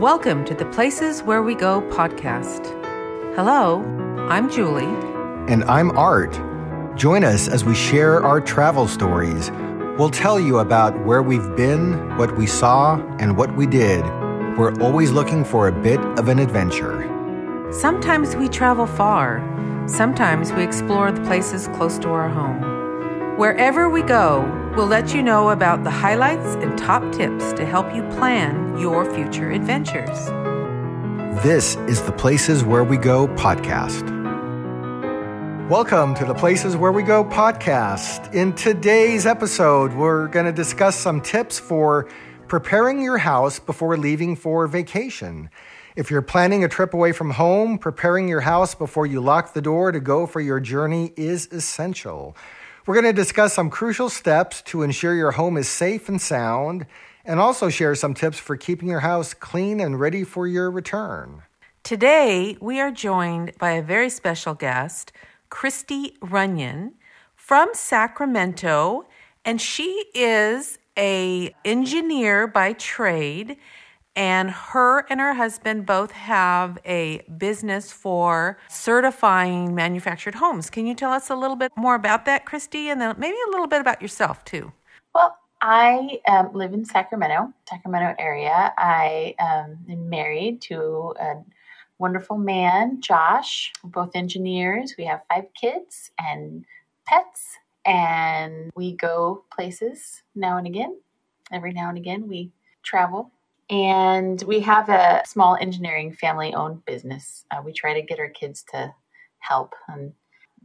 Welcome to the Places Where We Go podcast. Hello, I'm Julie. And I'm Art. Join us as we share our travel stories. We'll tell you about where we've been, what we saw, and what we did. We're always looking for a bit of an adventure. Sometimes we travel far, sometimes we explore the places close to our home. Wherever we go, we'll let you know about the highlights and top tips to help you plan your future adventures. This is the Places Where We Go podcast. Welcome to the Places Where We Go podcast. In today's episode, we're going to discuss some tips for preparing your house before leaving for vacation. If you're planning a trip away from home, preparing your house before you lock the door to go for your journey is essential. We're going to discuss some crucial steps to ensure your home is safe and sound, and also share some tips for keeping your house clean and ready for your return. Today, we are joined by a very special guest, Christy Runnion from Sacramento, and she is a engineer by trade and her and her husband both have a business for certifying manufactured homes. Can you tell us a little bit more about that, Christy, and then maybe a little bit about yourself too? Well, I um, live in Sacramento, Sacramento area. I um, am married to a wonderful man, Josh. We're both engineers. We have five kids and pets, and we go places now and again. Every now and again, we travel and we have a small engineering family owned business. Uh, we try to get our kids to help, and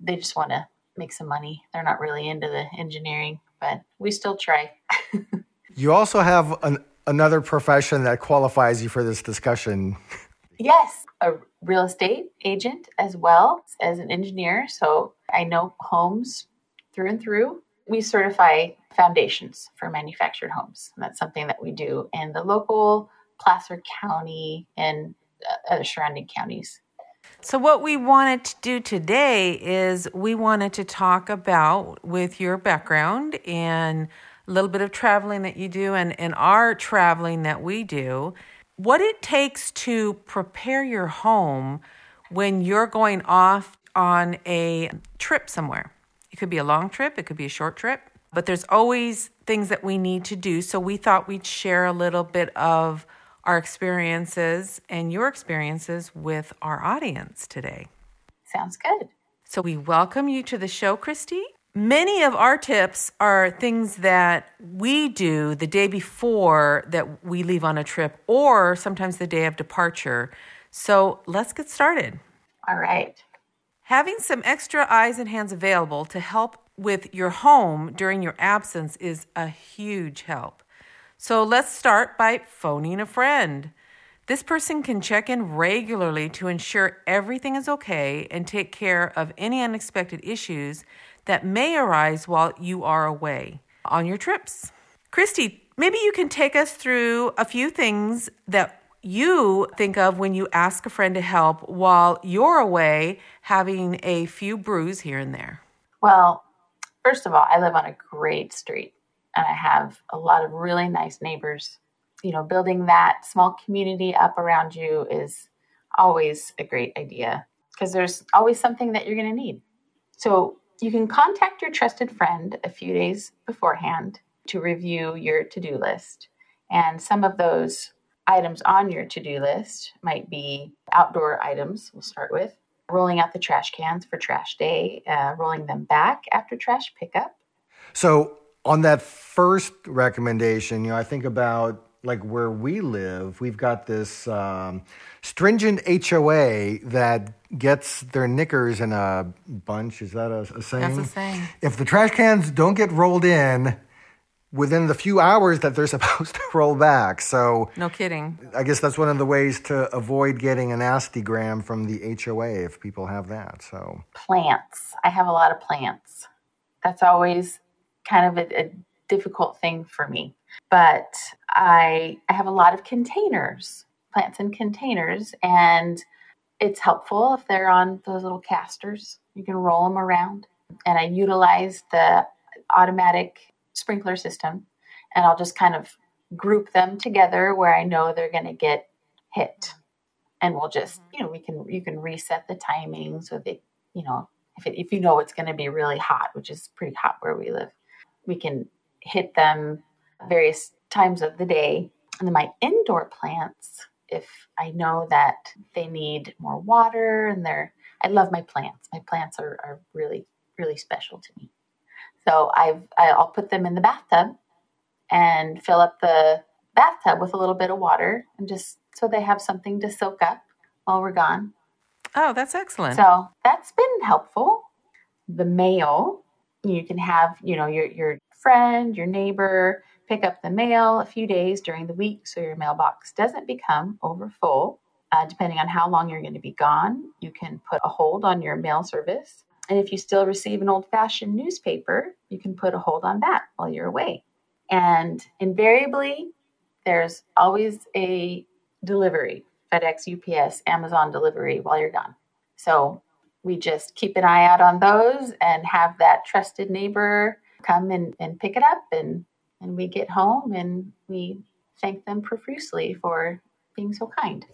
they just want to make some money. They're not really into the engineering, but we still try. you also have an, another profession that qualifies you for this discussion. Yes, a real estate agent as well as an engineer. So I know homes through and through. We certify foundations for manufactured homes. And that's something that we do in the local Placer County and uh, surrounding counties. So, what we wanted to do today is we wanted to talk about, with your background and a little bit of traveling that you do and, and our traveling that we do, what it takes to prepare your home when you're going off on a trip somewhere. It could be a long trip, it could be a short trip but there's always things that we need to do. So we thought we'd share a little bit of our experiences and your experiences with our audience today. Sounds good. So we welcome you to the show, Christy. Many of our tips are things that we do the day before that we leave on a trip or sometimes the day of departure. So let's get started. All right. Having some extra eyes and hands available to help with your home during your absence is a huge help. So let's start by phoning a friend. This person can check in regularly to ensure everything is okay and take care of any unexpected issues that may arise while you are away on your trips. Christy, maybe you can take us through a few things that you think of when you ask a friend to help while you're away having a few brews here and there. Well, first of all, I live on a great street and I have a lot of really nice neighbors. You know, building that small community up around you is always a great idea because there's always something that you're going to need. So you can contact your trusted friend a few days beforehand to review your to do list. And some of those items on your to do list might be outdoor items, we'll start with, rolling out the trash cans for trash day, uh, rolling them back after trash pickup. So, on that first recommendation, you know, I think about like where we live, we've got this um, stringent HOA that gets their knickers in a bunch. Is that a, a saying? That's a saying. If the trash cans don't get rolled in, within the few hours that they're supposed to roll back. So no kidding. I guess that's one of the ways to avoid getting a nasty gram from the HOA if people have that. So plants. I have a lot of plants. That's always kind of a, a difficult thing for me. But I I have a lot of containers, plants in containers, and it's helpful if they're on those little casters. You can roll them around. And I utilize the automatic sprinkler system and I'll just kind of group them together where I know they're going to get hit. And we'll just, you know, we can you can reset the timing so that, you know, if it, if you know it's going to be really hot, which is pretty hot where we live, we can hit them various times of the day. And then my indoor plants, if I know that they need more water and they're, I love my plants. My plants are, are really, really special to me. So I've, I'll put them in the bathtub and fill up the bathtub with a little bit of water and just so they have something to soak up while we're gone. Oh, that's excellent. So that's been helpful. The mail, you can have, you know, your your friend, your neighbor pick up the mail a few days during the week so your mailbox doesn't become overfull. Uh, depending on how long you're going to be gone, you can put a hold on your mail service. And if you still receive an old fashioned newspaper, you can put a hold on that while you're away. And invariably, there's always a delivery FedEx, UPS, Amazon delivery while you're gone. So we just keep an eye out on those and have that trusted neighbor come and, and pick it up and and we get home and we thank them profusely for being so kind.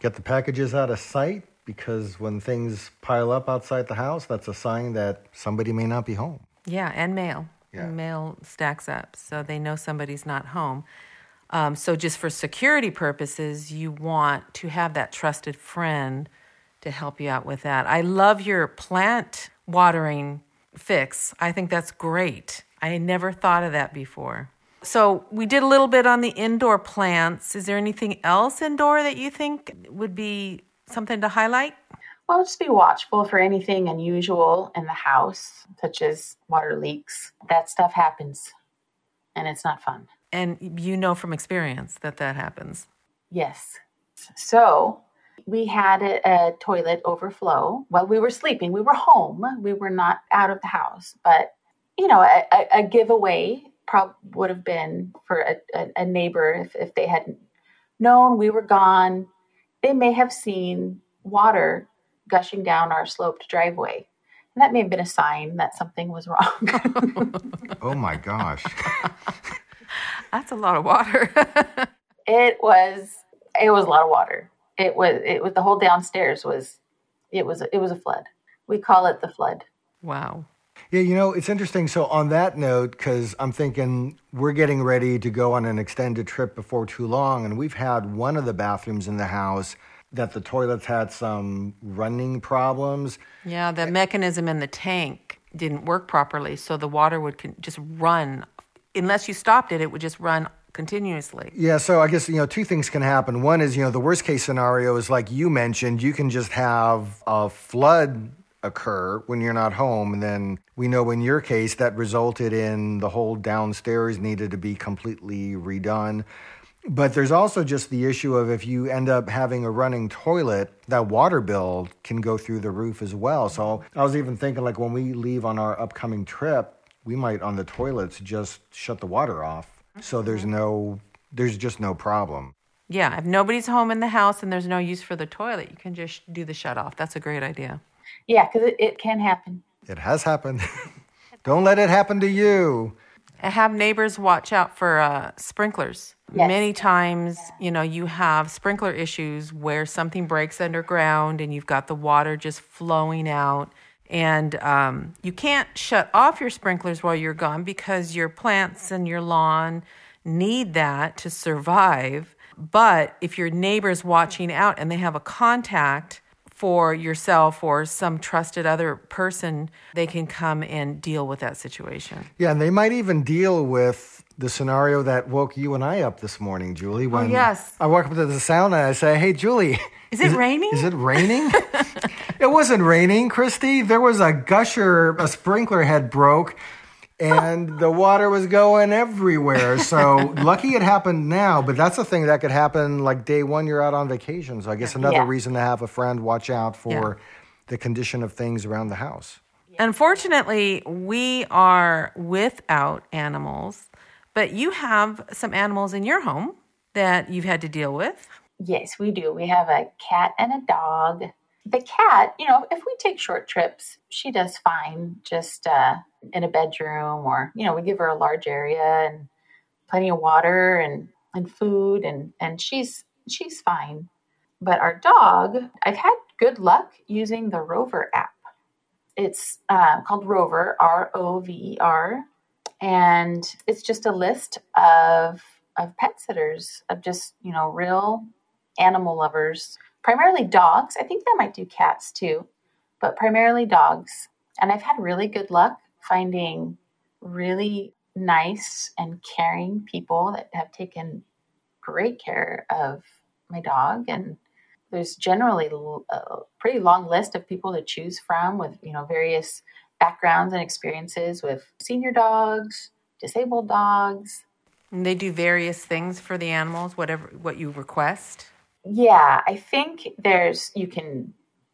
Get the packages out of sight because when things pile up outside the house, that's a sign that somebody may not be home. Yeah, and mail. Yeah. Mail stacks up, so they know somebody's not home. Um, so, just for security purposes, you want to have that trusted friend to help you out with that. I love your plant watering fix. I think that's great. I never thought of that before. So, we did a little bit on the indoor plants. Is there anything else indoor that you think would be something to highlight? Well, just be watchful for anything unusual in the house, such as water leaks. That stuff happens, and it's not fun. And you know from experience that that happens. Yes. So we had a, a, toilet overflow while we were sleeping. We were home. We were not out of the house. But, you know, a, a, a giveaway probably would have been for a, a neighbor if, if they hadn't known we were gone. They may have seen water gushing down our sloped driveway. And that may have been a sign that something was wrong. oh my gosh. That's a lot of water. it was it was a lot of water. It was it was the whole downstairs was it was it was a flood. We call it the flood. Wow. Yeah, you know, it's interesting. So, on that note, because I'm thinking we're getting ready to go on an extended trip before too long, and we've had one of the bathrooms in the house that the toilets had some running problems. Yeah, the mechanism in the tank didn't work properly, so the water would con- just run. Unless you stopped it, it would just run continuously. Yeah, so I guess you know two things can happen. One is you know the worst case scenario is like you mentioned, you can just have a flood occur when you're not home, and then we know in your case that resulted in the whole downstairs needed to be completely redone. But there's also just the issue of if you end up having a running toilet, that water bill can go through the roof as well. So I was even thinking, like, when we leave on our upcoming trip, we might on the toilets just shut the water off. So there's no, there's just no problem. Yeah, if nobody's home in the house and there's no use for the toilet, you can just do the shut off. That's a great idea. Yeah, because it, it can happen. It has happened. Don't let it happen to you have neighbors watch out for uh, sprinklers. Yes. Many times, you know, you have sprinkler issues where something breaks underground and you've got the water just flowing out. And um, you can't shut off your sprinklers while you're gone because your plants and your lawn need that to survive. But if your neighbor's watching out and they have a contact, for yourself or some trusted other person, they can come and deal with that situation. Yeah, and they might even deal with the scenario that woke you and I up this morning, Julie. Oh, when oh, yes. I walk up to the sauna and I say, Hey, Julie. Is it is raining? It, is it raining? it wasn't raining, Christy. There was a gusher, a sprinkler head broke and the water was going everywhere. So lucky it happened now, but that's the thing that could happen like day one you're out on vacation. So I guess another yeah. reason to have a friend watch out for yeah. the condition of things around the house. Unfortunately, we are without animals, but you have some animals in your home that you've had to deal with. Yes, we do. We have a cat and a dog the cat, you know, if we take short trips, she does fine just uh, in a bedroom or, you know, we give her a large area and plenty of water and, and food and, and she's, she's fine. But our dog, I've had good luck using the Rover app. It's uh, called Rover, R O V E R, and it's just a list of of pet sitters of just you know real animal lovers, primarily dogs. I think they might do cats too, but primarily dogs. And I've had really good luck finding really nice and caring people that have taken great care of my dog. And there's generally a pretty long list of people to choose from with you know various backgrounds and experiences with senior dogs disabled dogs. And they do various things for the animals whatever what you request? Yeah i think there's you can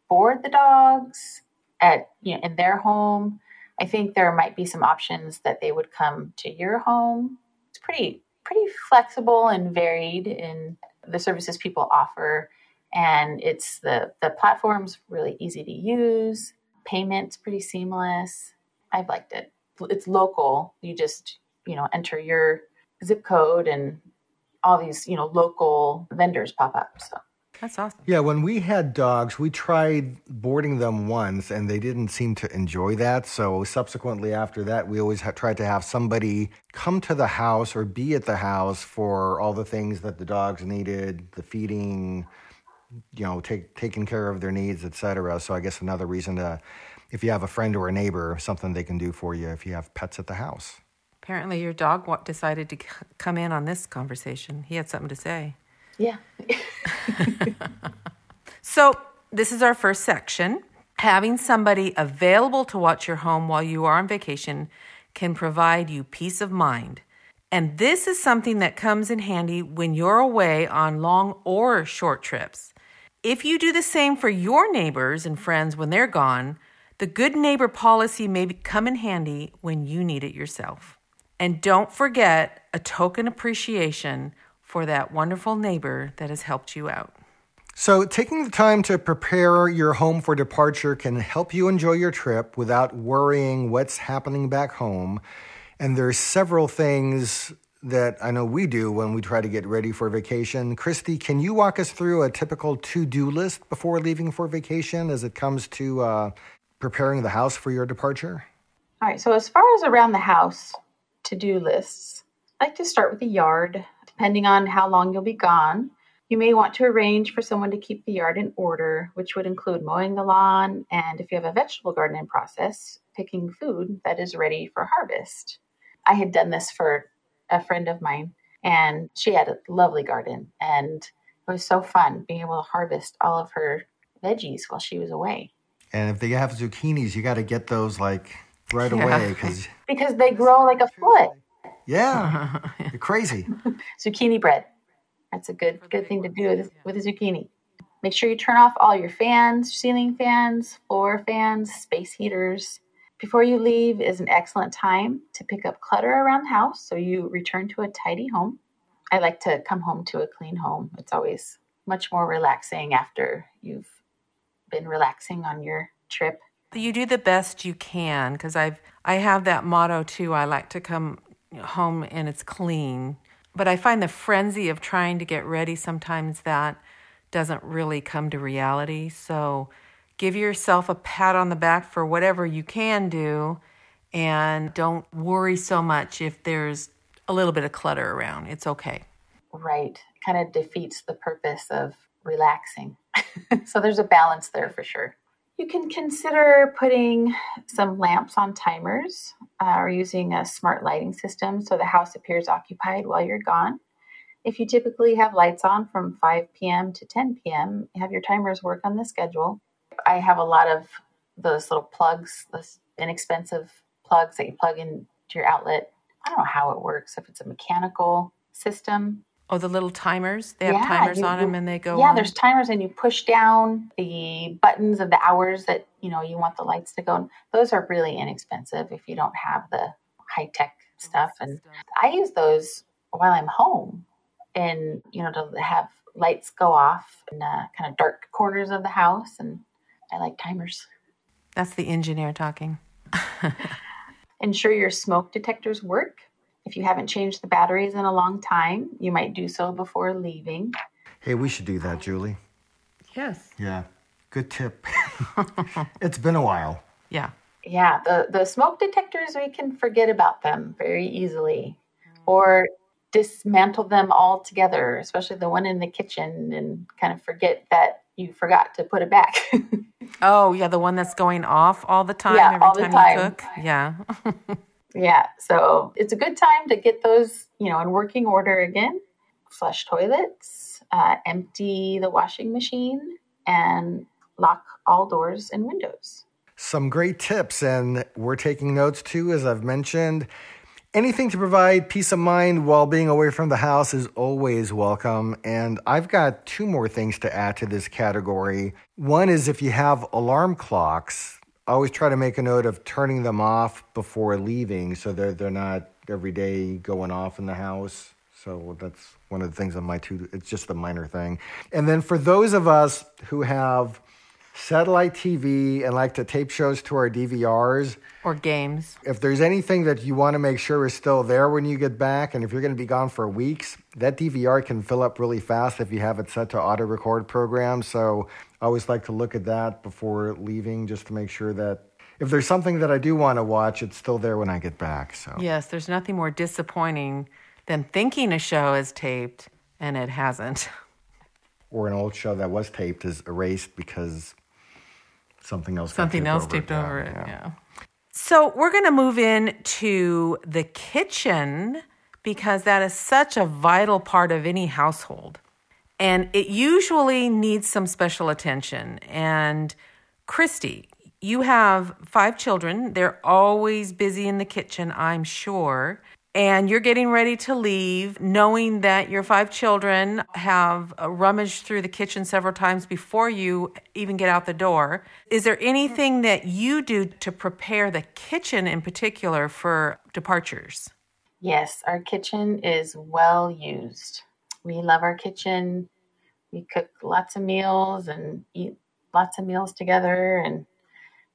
board the dogs at you know in their home i think there might be some options that they would come to your home. It's pretty pretty flexible and varied in the services people offer. And it's the the platform's really easy to use. Payments pretty seamless. I've liked it. It's local. You just you know enter your zip code and all these you know local vendors pop up so that's awesome. Yeah, when we had dogs, we tried boarding them once and they didn't seem to enjoy that. So, subsequently, after that, we always ha- tried to have somebody come to the house or be at the house for all the things that the dogs needed the feeding, you know, take, taking care of their needs, etc. So, I guess another reason to, if you have a friend or a neighbor, something they can do for you if you have pets at the house. Apparently, your dog decided to come in on this conversation. He had something to say. Yeah. so, this is our first section. Having somebody available to watch your home while you are on vacation can provide you peace of mind. And this is something that comes in handy when you're away on long or short trips. If you do the same for your neighbors and friends when they're gone, the good neighbor policy may come in handy when you need it yourself. And don't forget a token appreciation for that wonderful neighbor that has helped you out. So, taking the time to prepare your home for departure can help you enjoy your trip without worrying what's happening back home. And there's several things that I know we do when we try to get ready for vacation. Christy, can you walk us through a typical to do list before leaving for vacation as it comes to uh, preparing the house for your departure? All right, so as far as around the house to do lists, I like to start with the yard depending on how long you'll be gone. You may want to arrange for someone to keep the yard in order, which would include mowing the lawn and, if you have a vegetable garden in process, picking food that is ready for harvest. I had done this for a friend of mine, and she had a lovely garden, and it was so fun being able to harvest all of her veggies while she was away. And if they have zucchinis, you got to get those like right yeah. away because because they grow like a foot. Yeah, you're crazy. zucchini bread. That's a good good thing to do with, with a zucchini. Make sure you turn off all your fans, ceiling fans, floor fans, space heaters. Before you leave is an excellent time to pick up clutter around the house so you return to a tidy home. I like to come home to a clean home. It's always much more relaxing after you've been relaxing on your trip. You do the best you can because I've I have that motto too. I like to come home and it's clean. But I find the frenzy of trying to get ready sometimes that doesn't really come to reality. So give yourself a pat on the back for whatever you can do and don't worry so much if there's a little bit of clutter around. It's okay. Right. Kind of defeats the purpose of relaxing. so there's a balance there for sure. You can consider putting some lamps on timers uh, or using a smart lighting system so the house appears occupied while you're gone. If you typically have lights on from 5 p.m. to 10 p.m., have your timers work on the schedule. I have a lot of those little plugs, those inexpensive plugs that you plug into your outlet. I don't know how it works, if it's a mechanical system Oh, the little timers. They have yeah, timers you, on them, and they go. Yeah, on. there's timers, and you push down the buttons of the hours that you know you want the lights to go. Those are really inexpensive if you don't have the high tech stuff. And I use those while I'm home, and you know to have lights go off in uh, kind of dark corners of the house, and I like timers. That's the engineer talking. Ensure your smoke detectors work if you haven't changed the batteries in a long time, you might do so before leaving. Hey, we should do that, Julie. Yes. Yeah. Good tip. it's been a while. Yeah. Yeah, the, the smoke detectors, we can forget about them very easily or dismantle them altogether, especially the one in the kitchen, and kind of forget that you forgot to put it back. Oh, yeah, the one that's going off all the time Yeah, every all the time, time. you cook. Yeah. yeah, so it's a good time to get those, you know, in working order again. Flush toilets, uh, empty the washing machine, and lock all doors and windows. Some great tips, and we're taking notes too, as I've mentioned. Anything to provide peace of mind while being away from the house is always welcome. And I've got two more things to add to this category. One is if you have alarm clocks, always try to make a note of turning them off before leaving so they're, they're not every day going off in the house. So that's one of the things on my two, it's just a minor thing. And then for those of us who have satellite TV and like to tape shows to our DVRs, or games. if there's anything that you want to make sure is still there when you get back, and if you're going to be gone for weeks, that DVR can fill up really fast if you have it set to auto record program. So I always like to look at that before leaving just to make sure that if there's something that I do want to watch, it's still there when I get back. So Yes, there's nothing more disappointing than thinking a show is taped and it hasn't. or an old show that was taped is erased because something else Something taped else over it. taped Yeah, over it. yeah. Yeah. So we're going to move in to the kitchen because that is such a vital part of any household. And it usually needs some special attention. And Christy, you have five children. They're always busy in the kitchen, I'm sure. And you're getting ready to leave, knowing that your five children have uh, rummaged through the kitchen several times before you even get out the door. Is there anything that you do to prepare the kitchen in particular for departures? Yes, our kitchen is well used. We love our kitchen. We cook lots of meals and eat lots of meals together, and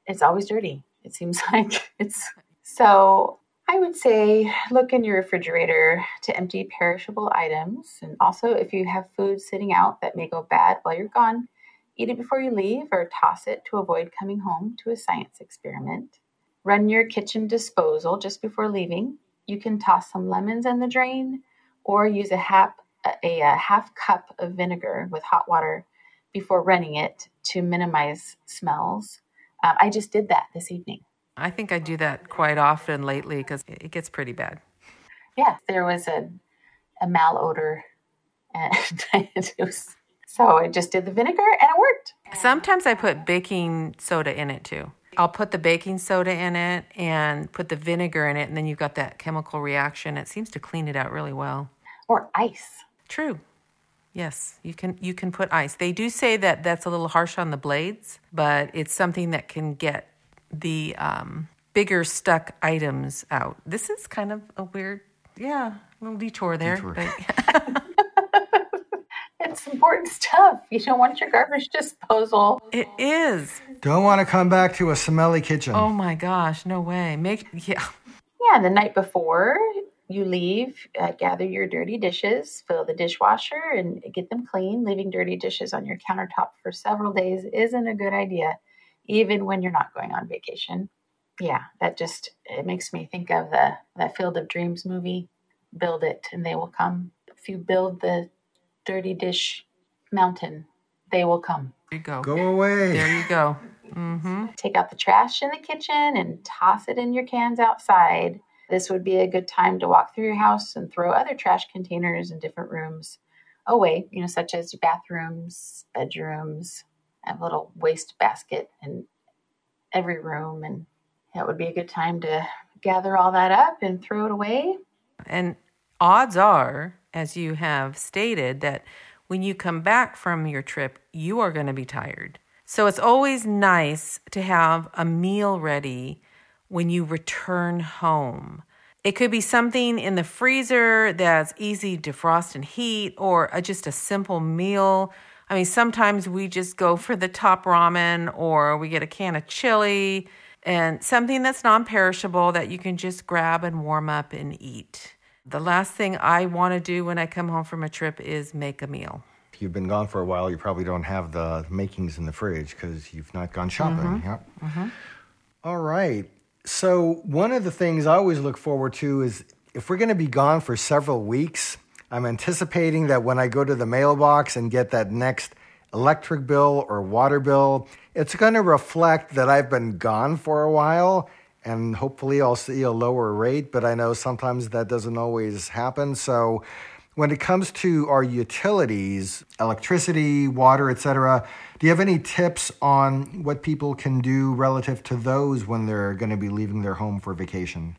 it's always dirty. It seems like it's so. I would say look in your refrigerator to empty perishable items. And also, if you have food sitting out that may go bad while you're gone, eat it before you leave or toss it to avoid coming home to a science experiment. Run your kitchen disposal just before leaving. You can toss some lemons in the drain or use a half, a, a half cup of vinegar with hot water before running it to minimize smells. Um, I just did that this evening. I think I do that quite often lately because it gets pretty bad. yeah, there was a, a malodor. And it was, so I just did the vinegar and it worked. Sometimes I put baking soda in it too. I'll put the baking soda in it and put the vinegar in it, and then you've got that chemical reaction. It seems to clean it out really well. Or ice. True. Yes, you can you can put ice. They do say that that's a little harsh on the blades, but it's something that can get the um, bigger stuck items out. This is kind of a weird, yeah, little detour there. Detour. But It's important stuff. You don't want your garbage disposal. it is. Don't want to come back to a smelly kitchen. Oh my gosh, no way. Make yeah. Yeah, the night before you leave, uh, gather your dirty dishes, fill the dishwasher, and get them clean. Leaving dirty dishes on your countertop for several days isn't a good idea, even when you're not going on vacation. Yeah, that just it makes me think of the that Field of Dreams movie. Build it, and they will come. If you build the dirty dish mountain, they will come. There you go. Go away. There you go. Mm-hmm. Take out the trash in the kitchen and toss it in your cans outside. This would be a good time to walk through your house and throw other trash containers in different rooms away, you know, such as bathrooms, bedrooms. Have a little waste basket in every room, and that would be a good time to gather all that up and throw it away. And odds are, as you have stated, that when you come back from your trip, you are going to be tired. So it's always nice to have a meal ready when you return home. It could be something in the freezer that's easy to defrost and heat, or a, just a simple meal. I mean, sometimes we just go for the top ramen, or we get a can of chili, and something that's non perishable that you can just grab and warm up and eat. The last thing I want to do when I come home from a trip is make a meal. If you've been gone for a while, you probably don't have the makings in the fridge because you've not gone shopping. Mm-hmm. Yep. All right. So, one of the things I always look forward to is if we're going to be gone for several weeks, I'm anticipating that when I go to the mailbox and get that next electric bill or water bill, it's going to reflect that I've been gone for a while and hopefully I'll see a lower rate, but I know sometimes that doesn't always happen. So, when it comes to our utilities, electricity, water, etc., do you have any tips on what people can do relative to those when they're going to be leaving their home for vacation?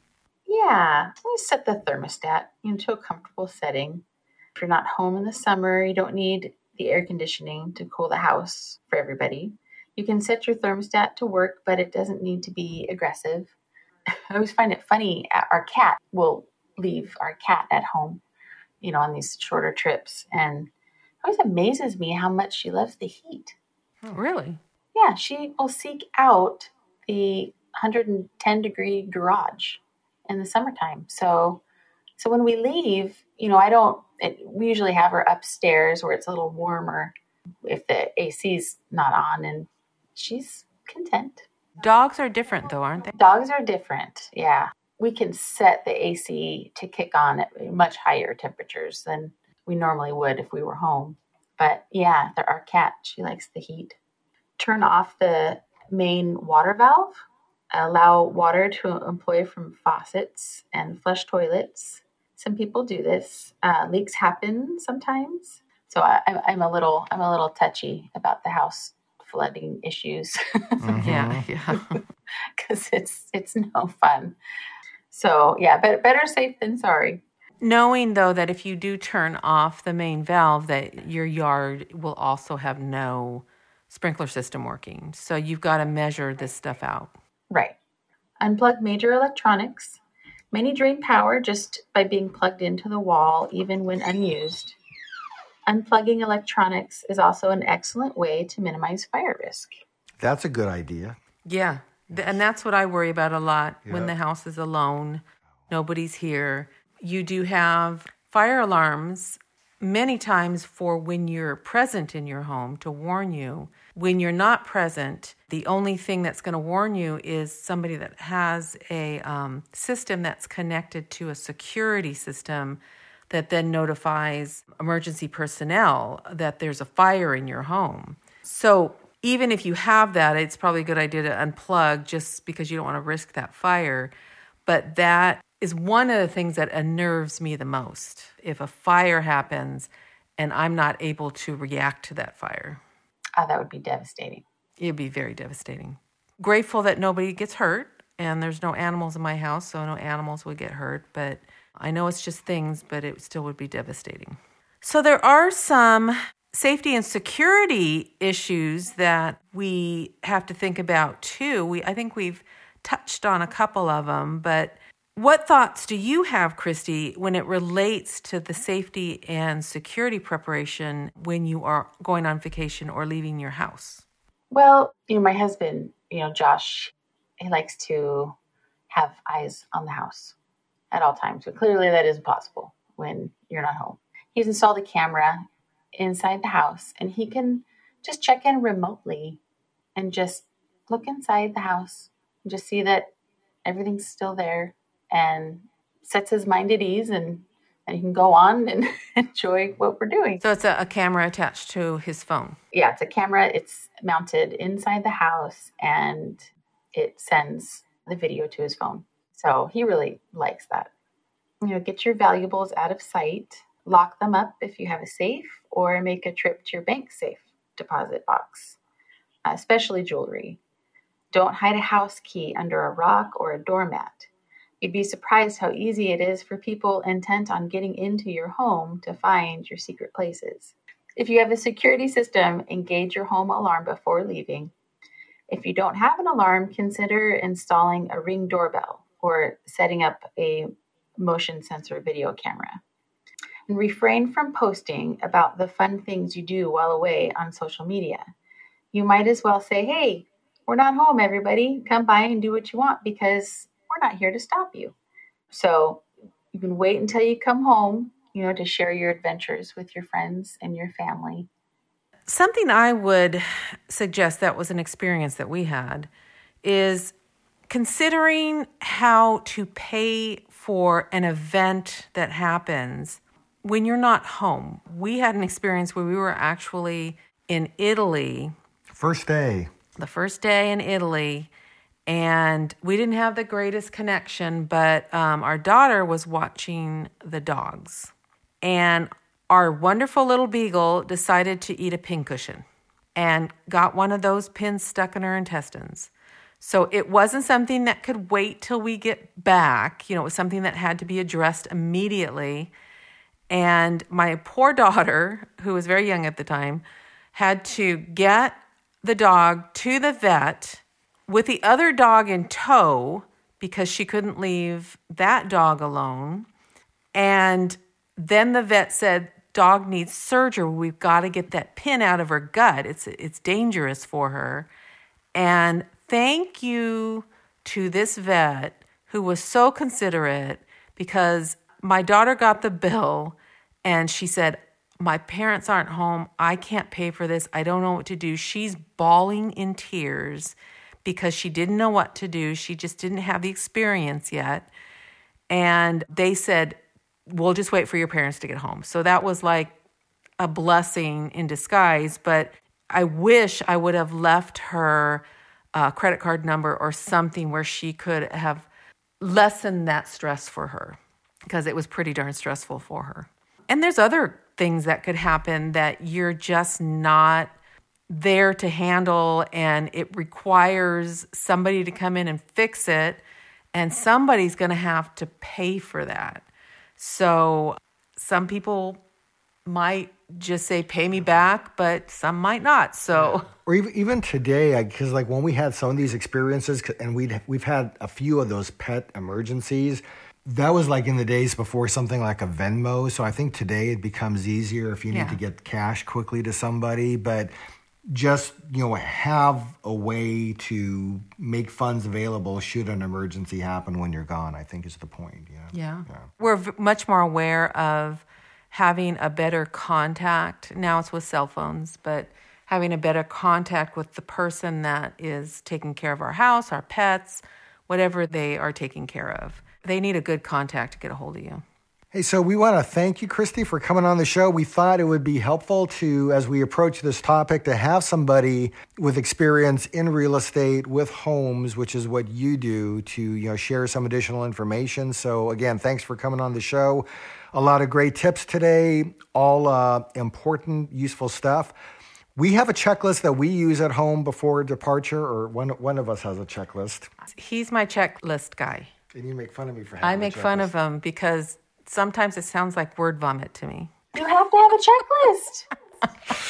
Yeah, always set the thermostat into a comfortable setting. If you're not home in the summer, you don't need the air conditioning to cool the house for everybody. You can set your thermostat to work, but it doesn't need to be aggressive. I always find it funny. Uh, our cat will leave our cat at home you know, on these shorter trips. And it always amazes me how much she loves the heat. Oh, really? Yeah, she will seek out the 110 degree garage in the summertime. So, so when we leave, you know, I don't. It, we usually have her upstairs where it's a little warmer if the AC's not on, and she's content. Dogs are different, though, aren't they? Dogs are different. Yeah, we can set the AC to kick on at much higher temperatures than we normally would if we were home. But yeah, our cat, she likes the heat. Turn off the main water valve. Allow water to employ from faucets and flush toilets. Some people do this. Uh, leaks happen sometimes, so I, I'm a little I'm a little touchy about the house flooding issues. Mm-hmm. Yeah, yeah. because it's it's no fun. So yeah, but better safe than sorry. Knowing though that if you do turn off the main valve, that your yard will also have no sprinkler system working. So you've got to measure this stuff out. Right. Unplug major electronics. Many drain power just by being plugged into the wall, even when unused. Unplugging electronics is also an excellent way to minimize fire risk. That's a good idea. Yeah. And that's what I worry about a lot when the house is alone, nobody's here. You do have fire alarms many times for when you're present in your home to warn you. When you're not present, the only thing that's going to warn you is somebody that has a um, system that's connected to a security system that then notifies emergency personnel that there's a fire in your home. So even if you have that, it's probably a good idea to unplug just because you don't want to risk that fire. But that is one of the things that unnerves me the most. If a fire happens and I'm not able to react to that fire, Ah, that would be devastating. it'd be very devastating. Grateful that nobody gets hurt and there's no animals in my house, so no animals would get hurt. But I know it's just things, but it still would be devastating. So there are some safety and security issues that we have to think about too. We I think we've touched on a couple of them, but what thoughts do you have, Christy, when it relates to the safety and security preparation when you are going on vacation or leaving your house? Well, you know, my husband, you know, Josh, he likes to have eyes on the house at all times. But clearly that isn't possible when you're not home. He's installed a camera inside the house and he can just check in remotely and just look inside the house and just see that everything's still there and sets his mind at ease and and he can go on and enjoy what we're doing. So it's a, a camera attached to his phone. yeah, it's a camera. It's mounted inside the house and it sends the video to his phone. So he really likes that. You know, get your valuables out of sight, lock them up if you have a safe, or make a trip to your bank safe deposit box, uh, especially jewelry. Don't hide a house key under a rock or a doormat. You'd be surprised how easy it is for people intent on getting into your home to find your secret places. If you have a security system, engage your home alarm before leaving. If you don't have an alarm, consider installing a ring doorbell or setting up a motion sensor video camera. And refrain from posting about the fun things you do while away on social media. You might as well say, hey, we're not home, everybody. Come by and do what you want because we're not here to stop you. So you can wait until you come home you know, to share your adventures with your friends and your family. Something I would suggest that was an experience that we had is considering how to pay for an event that happens when you're not home. We had an experience where we were actually in Italy. First day. The first day in Italy. And we didn't have the greatest connection, but um, our daughter was watching the dogs. And our wonderful little beagle decided to eat a pincushion and got one of those pins stuck in her intestines. So it wasn't something that could wait till we get back. You know, it was something that had to be addressed immediately. And my poor daughter, who was very young at the time, had to get the dog to the vet with the other dog in tow because she couldn't leave that dog alone. And then the vet said, Dog needs surgery. We've got to get that pin out of her gut. It's, it's dangerous for her. And thank you to this vet who was so considerate because my daughter got the bill and she said, My parents aren't home. I can't pay for this. I don't know what to do. She's bawling in tears because she didn't know what to do. She just didn't have the experience yet. And they said, We'll just wait for your parents to get home. So that was like a blessing in disguise. But I wish I would have left her a credit card number or something where she could have lessened that stress for her because it was pretty darn stressful for her. And there's other things that could happen that you're just not there to handle and it requires somebody to come in and fix it and somebody's going to have to pay for that. So some people might just say pay me back, but some might not. So or even even today, because like when we had some of these experiences, and we we've had a few of those pet emergencies. That was like in the days before something like a Venmo. So I think today it becomes easier if you need Yeah. to get cash quickly to somebody, but just you know have a way to make funds available should an emergency happen when you're gone i think is the point you know? Yeah. We're v- much more aware of having a better contact. Now it's with cell phones, but having a better contact with the person that is taking care of our house, our pets, whatever they are taking care of. They need a good contact to get a hold of you. Hey, so we want to thank you, Christy, for coming on the show. We thought it would be helpful to, as we approach this topic, to have somebody with experience in real estate with homes, which is what you do, to you know share some additional information. So again, thanks for coming on the show. A lot of great tips today, all uh, important, useful stuff. We have a checklist that we use at home before departure, or one one of us has a checklist. He's my checklist guy. And you make fun of me for having I make fun of him because sometimes it sounds like word vomit to me. You have to have a checklist.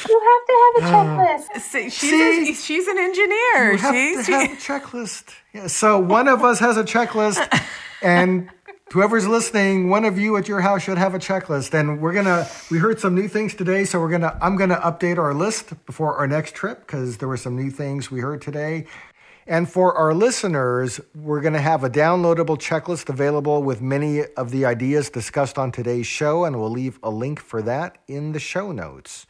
you have to have a ah. checklist. See, she's, See? A, she's an engineer. You have she's, to have a checklist. Yeah, so one of us has a checklist, and whoever's listening, one of you at your house should have a checklist. And we're gonna we heard some new things today, so we're gonna I'm gonna update our list before our next trip because there were some new things we heard today. And for our listeners, we're going to have a downloadable checklist available with many of the ideas discussed on today's show, and we'll leave a link for that in the show notes.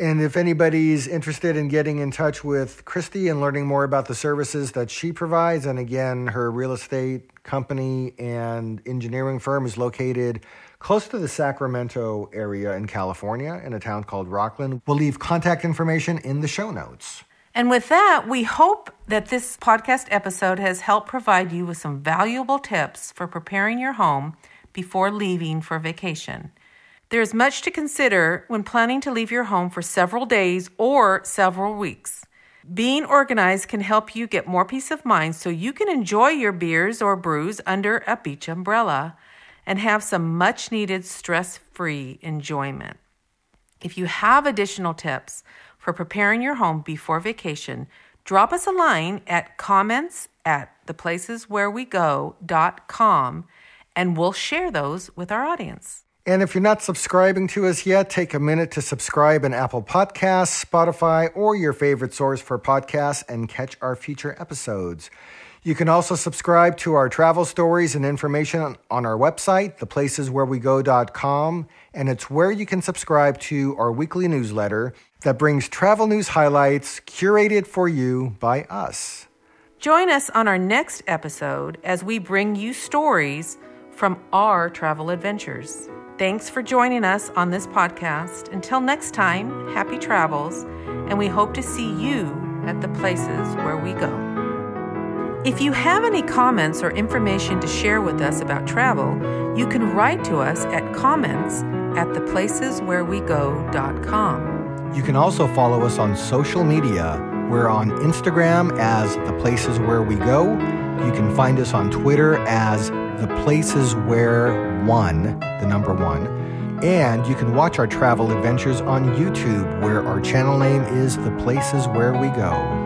And if anybody's interested in getting in touch with Christy and learning more about the services that she provides, and again, her real estate company and engineering firm is located close to the Sacramento area in California in a town called Rocklin. We'll leave contact information in the show notes. And with that, we hope that this podcast episode has helped provide you with some valuable tips for preparing your home before leaving for vacation. There is much to consider when planning to leave your home for several days or several weeks. Being organized can help you get more peace of mind so you can enjoy your beers or brews under a beach umbrella and have some much needed stress free enjoyment. If you have additional tips for preparing your home before vacation, drop us a line at comments at theplaceswherewego.com and we'll share those with our audience. And if you're not subscribing to us yet, take a minute to subscribe in Apple Podcasts, Spotify, or your favorite source for podcasts and catch our future episodes. You can also subscribe to our travel stories and information on our website, theplaceswherewego.com, and it's where you can subscribe to our weekly newsletter that brings travel news highlights curated for you by us. Join us on our next episode as we bring you stories from our travel adventures. Thanks for joining us on this podcast. Until next time, happy travels, and we hope to see you at the places where we go. If you have any comments or information to share with us about travel, you can write to us at comments at theplaceswherewego.com. You can also follow us on social media. We're on Instagram as The Places Where We Go. You can find us on Twitter as The Places Where One, the number one. And you can watch our travel adventures on YouTube, where our channel name is The Places Where We Go.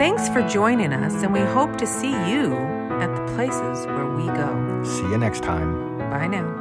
Thanks for joining us, and we hope to see you at the places where we go. See you next time. Bye now.